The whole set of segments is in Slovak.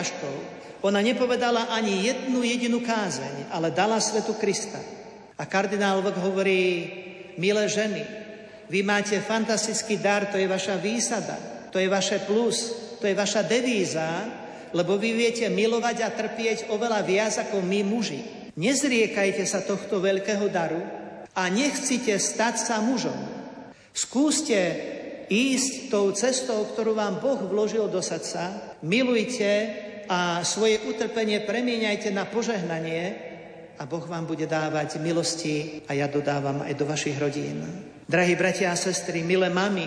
kňažkou, ona nepovedala ani jednu jedinú kázeň, ale dala svetu Krista. A kardinál Vlk hovorí, milé ženy, vy máte fantastický dar, to je vaša výsada, to je vaše plus, to je vaša devíza, lebo vy viete milovať a trpieť oveľa viac ako my muži. Nezriekajte sa tohto veľkého daru a nechcite stať sa mužom. Skúste ísť tou cestou, ktorú vám Boh vložil do srdca, milujte a svoje utrpenie premieňajte na požehnanie a Boh vám bude dávať milosti a ja dodávam aj do vašich rodín. Drahí bratia a sestry, milé mami,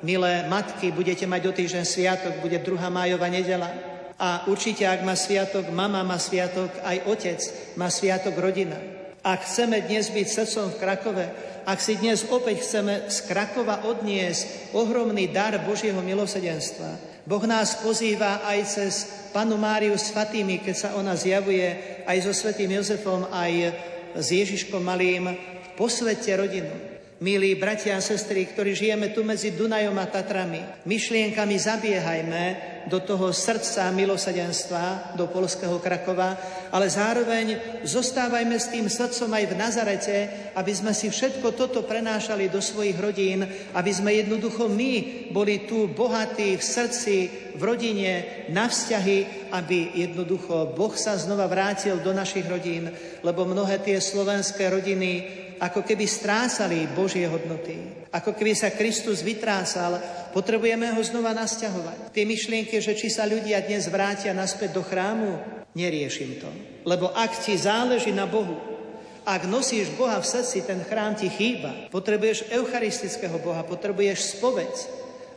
milé matky, budete mať o týždeň sviatok, bude 2. májová nedela. A určite, ak má sviatok mama, má sviatok aj otec, má sviatok rodina. Ak chceme dnes byť srdcom v Krakove, ak si dnes opäť chceme z Krakova odniesť ohromný dar Božieho milosedenstva, Boh nás pozýva aj cez panu Máriu s Fatými, keď sa ona zjavuje aj so svetým Jozefom, aj s Ježiškom malým, posvedte rodinu. Milí bratia a sestry, ktorí žijeme tu medzi Dunajom a Tatrami, myšlienkami zabiehajme do toho srdca milosadenstva, do polského Krakova, ale zároveň zostávajme s tým srdcom aj v Nazarete, aby sme si všetko toto prenášali do svojich rodín, aby sme jednoducho my boli tu bohatí v srdci, v rodine, na vzťahy, aby jednoducho Boh sa znova vrátil do našich rodín, lebo mnohé tie slovenské rodiny ako keby strácali Božie hodnoty. Ako keby sa Kristus vytrásal, potrebujeme ho znova nasťahovať. Tie myšlienky, že či sa ľudia dnes vrátia naspäť do chrámu, neriešim to. Lebo ak ti záleží na Bohu, ak nosíš Boha v srdci, ten chrám ti chýba. Potrebuješ eucharistického Boha, potrebuješ spoveď.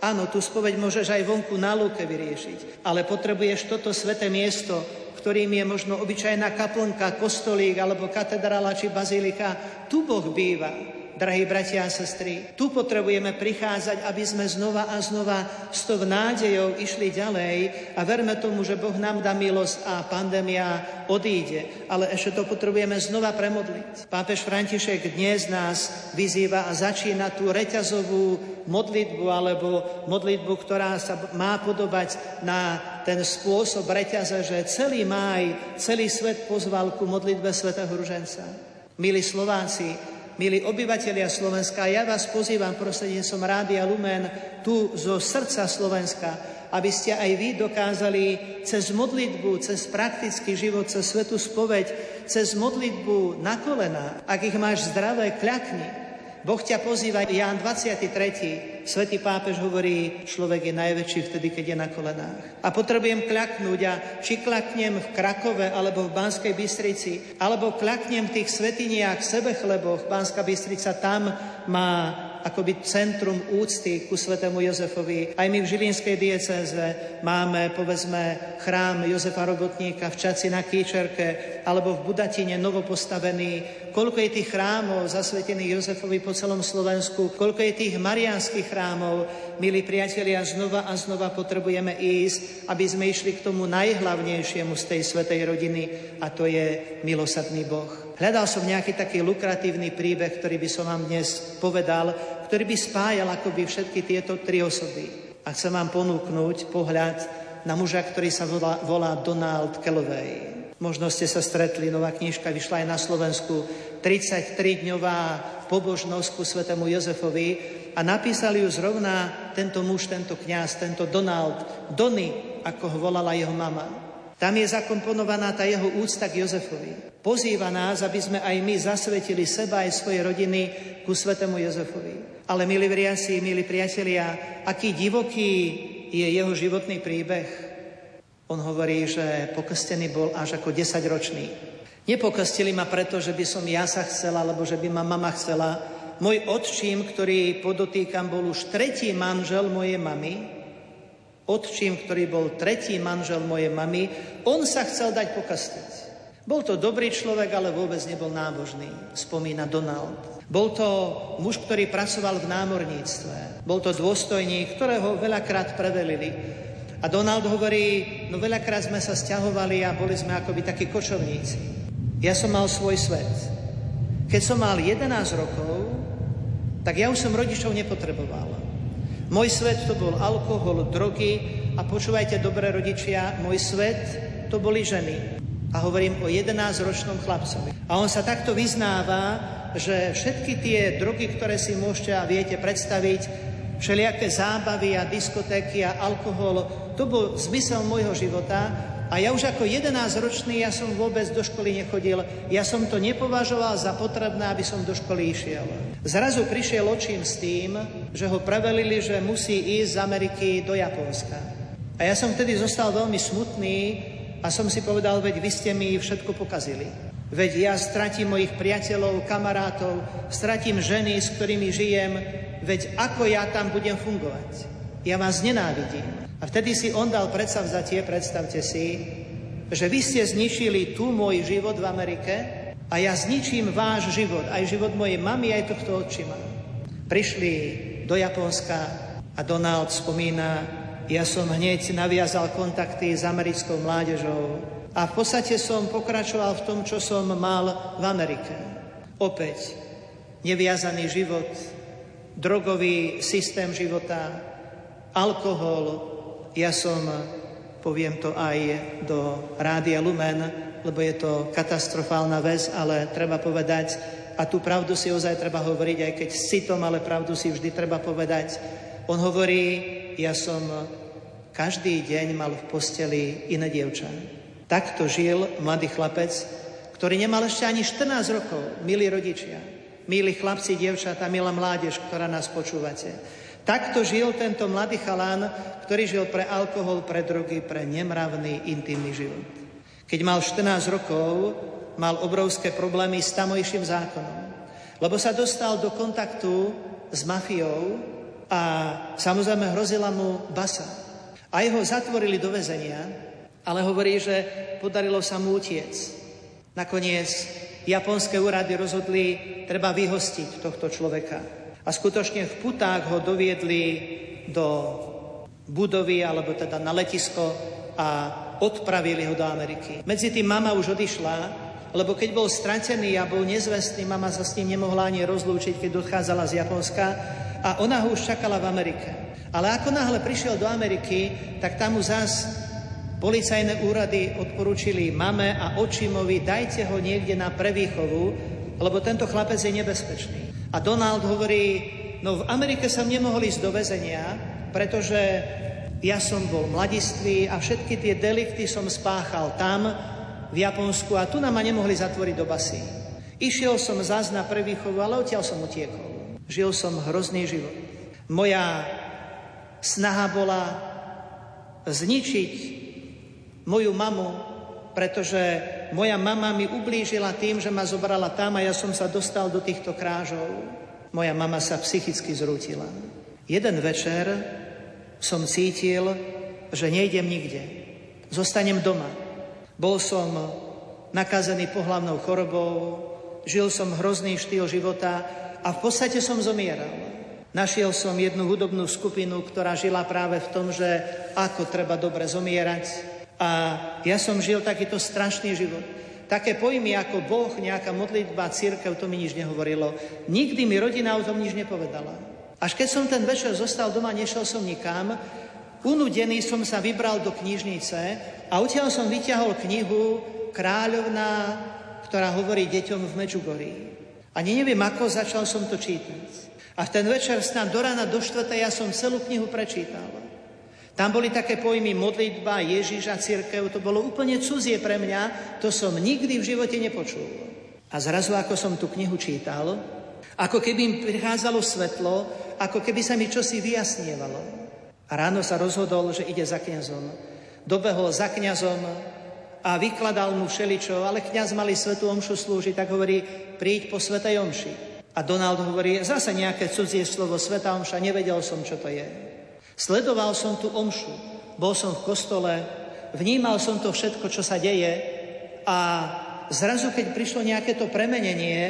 Áno, tú spoveď môžeš aj vonku na lúke vyriešiť, ale potrebuješ toto sveté miesto, ktorým je možno obyčajná kaplnka, kostolík alebo katedrála či bazilika. Tu Boh býva. Drahí bratia a sestry, tu potrebujeme prichádzať, aby sme znova a znova s tou nádejou išli ďalej a verme tomu, že Boh nám dá milosť a pandémia odíde. Ale ešte to potrebujeme znova premodliť. Pápež František dnes nás vyzýva a začína tú reťazovú modlitbu alebo modlitbu, ktorá sa má podobať na ten spôsob reťaze, že celý máj, celý svet pozval ku modlitbe svätého Ruženca. Milí Slováci, milí obyvatelia Slovenska, ja vás pozývam prostredníctvom Rádia Lumen tu zo srdca Slovenska, aby ste aj vy dokázali cez modlitbu, cez praktický život, cez svetú spoveď, cez modlitbu na kolena, ak ich máš zdravé, kľakni, Boh ťa pozýva, Ján 23. Svetý pápež hovorí, človek je najväčší vtedy, keď je na kolenách. A potrebujem kľaknúť a či klaknem v Krakove alebo v Banskej Bystrici, alebo klaknem v tých svetiniach, sebechleboch, Banská Bystrica tam má akoby centrum úcty ku svetému Jozefovi. Aj my v Žilinskej diecéze máme, povedzme, chrám Jozefa Robotníka v Čaci na Kýčerke alebo v Budatine novopostavený koľko je tých chrámov zasvetených Jozefovi po celom Slovensku, koľko je tých marianských chrámov. Milí priatelia, znova a znova potrebujeme ísť, aby sme išli k tomu najhlavnejšiemu z tej svetej rodiny a to je milosadný Boh. Hľadal som nejaký taký lukratívny príbeh, ktorý by som vám dnes povedal, ktorý by spájal akoby všetky tieto tri osoby. A chcem vám ponúknuť pohľad na muža, ktorý sa volá, volá Donald Kelloway. Možno ste sa stretli, nová knižka vyšla aj na Slovensku, 33-dňová pobožnosť ku svetému Jozefovi a napísali ju zrovna tento muž, tento kňaz, tento Donald, Dony, ako ho volala jeho mama. Tam je zakomponovaná tá jeho úcta k Jozefovi. Pozýva nás, aby sme aj my zasvetili seba aj svoje rodiny ku svetému Jozefovi. Ale milí vriasi, milí priatelia, aký divoký je jeho životný príbeh. On hovorí, že pokrstený bol až ako 10-ročný. Nepokostili ma preto, že by som ja sa chcela, alebo že by ma mama chcela. Môj otčím, ktorý podotýkam, bol už tretí manžel mojej mamy, otčím, ktorý bol tretí manžel mojej mamy, on sa chcel dať pokastiť. Bol to dobrý človek, ale vôbec nebol nábožný, spomína Donald. Bol to muž, ktorý pracoval v námorníctve. Bol to dôstojník, ktorého veľakrát prevelili. A Donald hovorí, no veľakrát sme sa stiahovali a boli sme akoby takí kočovníci. Ja som mal svoj svet. Keď som mal 11 rokov, tak ja už som rodičov nepotreboval. Môj svet to bol alkohol, drogy a počúvajte dobre rodičia, môj svet to boli ženy. A hovorím o 11-ročnom chlapcovi. A on sa takto vyznáva, že všetky tie drogy, ktoré si môžete a viete predstaviť, všelijaké zábavy a diskotéky a alkohol, to bol zmysel môjho života a ja už ako 11-ročný, ja som vôbec do školy nechodil. Ja som to nepovažoval za potrebné, aby som do školy išiel. Zrazu prišiel očím s tým, že ho prevelili, že musí ísť z Ameriky do Japonska. A ja som vtedy zostal veľmi smutný a som si povedal, veď vy ste mi všetko pokazili. Veď ja stratím mojich priateľov, kamarátov, stratím ženy, s ktorými žijem, veď ako ja tam budem fungovať? Ja vás nenávidím. A vtedy si on dal predsavzatie, predstavte si, že vy ste zničili tu môj život v Amerike a ja zničím váš život, aj život mojej mamy, aj tohto odčima. Prišli do Japonska a Donald spomína, ja som hneď naviazal kontakty s americkou mládežou a v podstate som pokračoval v tom, čo som mal v Amerike. Opäť neviazaný život, drogový systém života, alkohol, ja som, poviem to aj do Rádia Lumen, lebo je to katastrofálna vec, ale treba povedať, a tú pravdu si ozaj treba hovoriť, aj keď citom, ale pravdu si vždy treba povedať. On hovorí, ja som každý deň mal v posteli iné dievča. Takto žil mladý chlapec, ktorý nemal ešte ani 14 rokov, milí rodičia, milí chlapci, dievčatá, milá mládež, ktorá nás počúvate. Takto žil tento mladý chalán, ktorý žil pre alkohol, pre drogy, pre nemravný, intimný život. Keď mal 14 rokov, mal obrovské problémy s tamojším zákonom, lebo sa dostal do kontaktu s mafiou a samozrejme hrozila mu basa. A jeho zatvorili do väzenia, ale hovorí, že podarilo sa mu utiec. Nakoniec japonské úrady rozhodli, treba vyhostiť tohto človeka. A skutočne v putách ho doviedli do budovy, alebo teda na letisko a odpravili ho do Ameriky. Medzi tým mama už odišla, lebo keď bol stratený a bol nezvestný, mama sa s ním nemohla ani rozlúčiť, keď odchádzala z Japonska a ona ho už čakala v Amerike. Ale ako náhle prišiel do Ameriky, tak tam mu zás policajné úrady odporúčili mame a očimovi, dajte ho niekde na prevýchovu, lebo tento chlapec je nebezpečný. A Donald hovorí, no v Amerike som nemohol ísť do väzenia, pretože ja som bol mladistvý a všetky tie delikty som spáchal tam, v Japonsku a tu nám ma nemohli zatvoriť do basy. Išiel som zás na prvý chov, ale odtiaľ som utiekol. Žil som hrozný život. Moja snaha bola zničiť moju mamu, pretože moja mama mi ublížila tým, že ma zobrala tam a ja som sa dostal do týchto krážov. Moja mama sa psychicky zrútila. Jeden večer som cítil, že nejdem nikde. Zostanem doma. Bol som nakazený pohlavnou chorobou, žil som hrozný štýl života a v podstate som zomieral. Našiel som jednu hudobnú skupinu, ktorá žila práve v tom, že ako treba dobre zomierať, a ja som žil takýto strašný život. Také pojmy ako Boh, nejaká modlitba, církev, to mi nič nehovorilo. Nikdy mi rodina o tom nič nepovedala. Až keď som ten večer zostal doma, nešiel som nikam, unudený som sa vybral do knižnice a odtiaľ som vyťahol knihu Kráľovná, ktorá hovorí deťom v Medžugorí. Ani neviem ako, začal som to čítať. A v ten večer snad do rána, do štvrta, ja som celú knihu prečítal. Tam boli také pojmy modlitba, Ježiš a církev, to bolo úplne cudzie pre mňa, to som nikdy v živote nepočul. A zrazu, ako som tú knihu čítal, ako keby im prichádzalo svetlo, ako keby sa mi čosi vyjasnievalo. A ráno sa rozhodol, že ide za kňazom. Dobehol za kňazom a vykladal mu všeličo, ale kňaz mali svetú omšu slúžiť, tak hovorí, príď po svetej omši. A Donald hovorí, zase nejaké cudzie slovo, sveta omša, nevedel som, čo to je. Sledoval som tú omšu, bol som v kostole, vnímal som to všetko, čo sa deje a zrazu, keď prišlo nejaké to premenenie,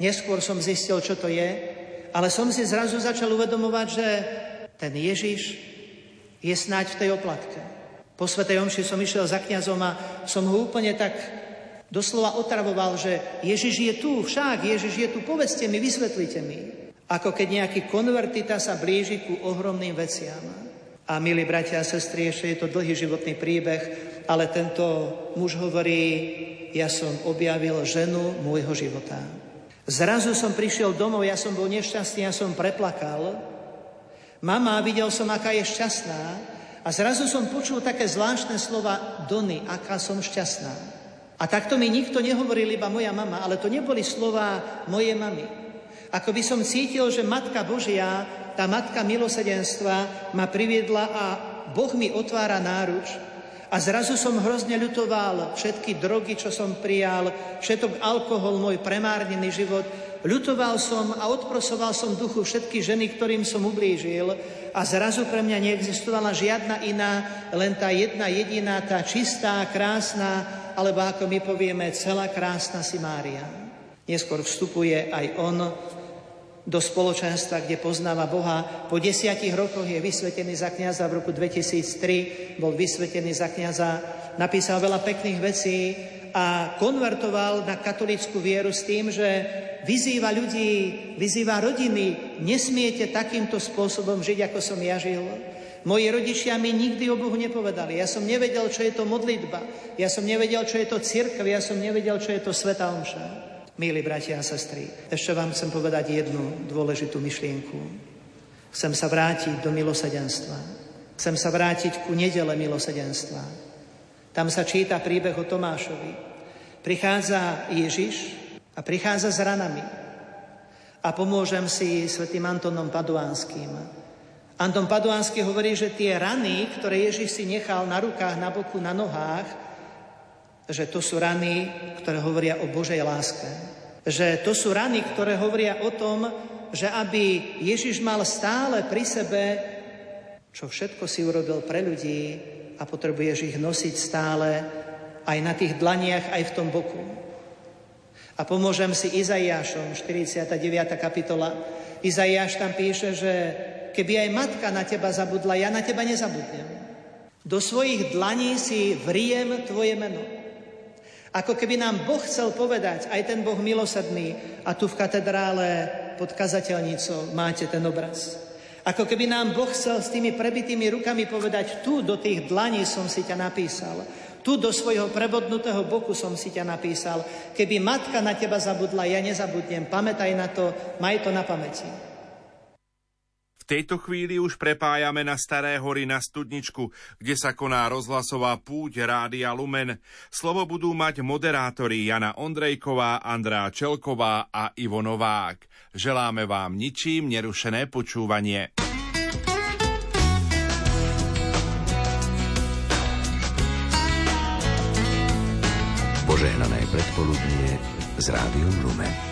neskôr som zistil, čo to je, ale som si zrazu začal uvedomovať, že ten Ježiš je snáď v tej oplatke. Po Svetej Omši som išiel za kňazom a som ho úplne tak doslova otravoval, že Ježiš je tu, však Ježiš je tu, povedzte mi, vysvetlite mi. Ako keď nejaký konvertita sa blíži ku ohromným veciam. A milí bratia a sestry, ešte je to dlhý životný príbeh, ale tento muž hovorí, ja som objavil ženu môjho života. Zrazu som prišiel domov, ja som bol nešťastný, ja som preplakal. Mama, videl som, aká je šťastná. A zrazu som počul také zvláštne slova Dony, aká som šťastná. A takto mi nikto nehovoril, iba moja mama, ale to neboli slova mojej mamy. Ako by som cítil, že Matka Božia tá matka milosedenstva ma priviedla a Boh mi otvára náruč a zrazu som hrozne ľutoval všetky drogy, čo som prijal, všetok alkohol, môj premárnený život. Ľutoval som a odprosoval som duchu všetky ženy, ktorým som ublížil a zrazu pre mňa neexistovala žiadna iná, len tá jedna jediná, tá čistá, krásna, alebo ako my povieme, celá krásna si Mária. Neskôr vstupuje aj on do spoločenstva, kde poznáva Boha. Po desiatich rokoch je vysvetený za kniaza. V roku 2003 bol vysvetený za kniaza. Napísal veľa pekných vecí a konvertoval na katolickú vieru s tým, že vyzýva ľudí, vyzýva rodiny, nesmiete takýmto spôsobom žiť, ako som ja žil. Moji rodičia mi nikdy o Bohu nepovedali. Ja som nevedel, čo je to modlitba. Ja som nevedel, čo je to církev. Ja som nevedel, čo je to Sveta Omša. Milí bratia a sestry, ešte vám chcem povedať jednu dôležitú myšlienku. Chcem sa vrátiť do milosedenstva. Chcem sa vrátiť ku nedele milosedenstva. Tam sa číta príbeh o Tomášovi. Prichádza Ježiš a prichádza s ranami. A pomôžem si svetým Antonom Paduánským. Anton Paduánsky hovorí, že tie rany, ktoré Ježiš si nechal na rukách, na boku, na nohách, že to sú rany, ktoré hovoria o Božej láske. Že to sú rany, ktoré hovoria o tom, že aby Ježiš mal stále pri sebe, čo všetko si urobil pre ľudí a potrebuješ ich nosiť stále aj na tých dlaniach, aj v tom boku. A pomôžem si Izaiášom, 49. kapitola. Izaiáš tam píše, že keby aj matka na teba zabudla, ja na teba nezabudnem. Do svojich dlaní si vriem tvoje meno. Ako keby nám Boh chcel povedať, aj ten Boh milosadný, a tu v katedrále pod kazateľnicou máte ten obraz. Ako keby nám Boh chcel s tými prebitými rukami povedať, tu do tých dlaní som si ťa napísal, tu do svojho prebodnutého boku som si ťa napísal. Keby matka na teba zabudla, ja nezabudnem. Pamätaj na to, maj to na pamäti. V tejto chvíli už prepájame na Staré hory na Studničku, kde sa koná rozhlasová púť Rádia Lumen. Slovo budú mať moderátori Jana Ondrejková, Andrá Čelková a Ivo Novák. Želáme vám ničím nerušené počúvanie. Požehnané predpoludnie z Rádiom Lumen.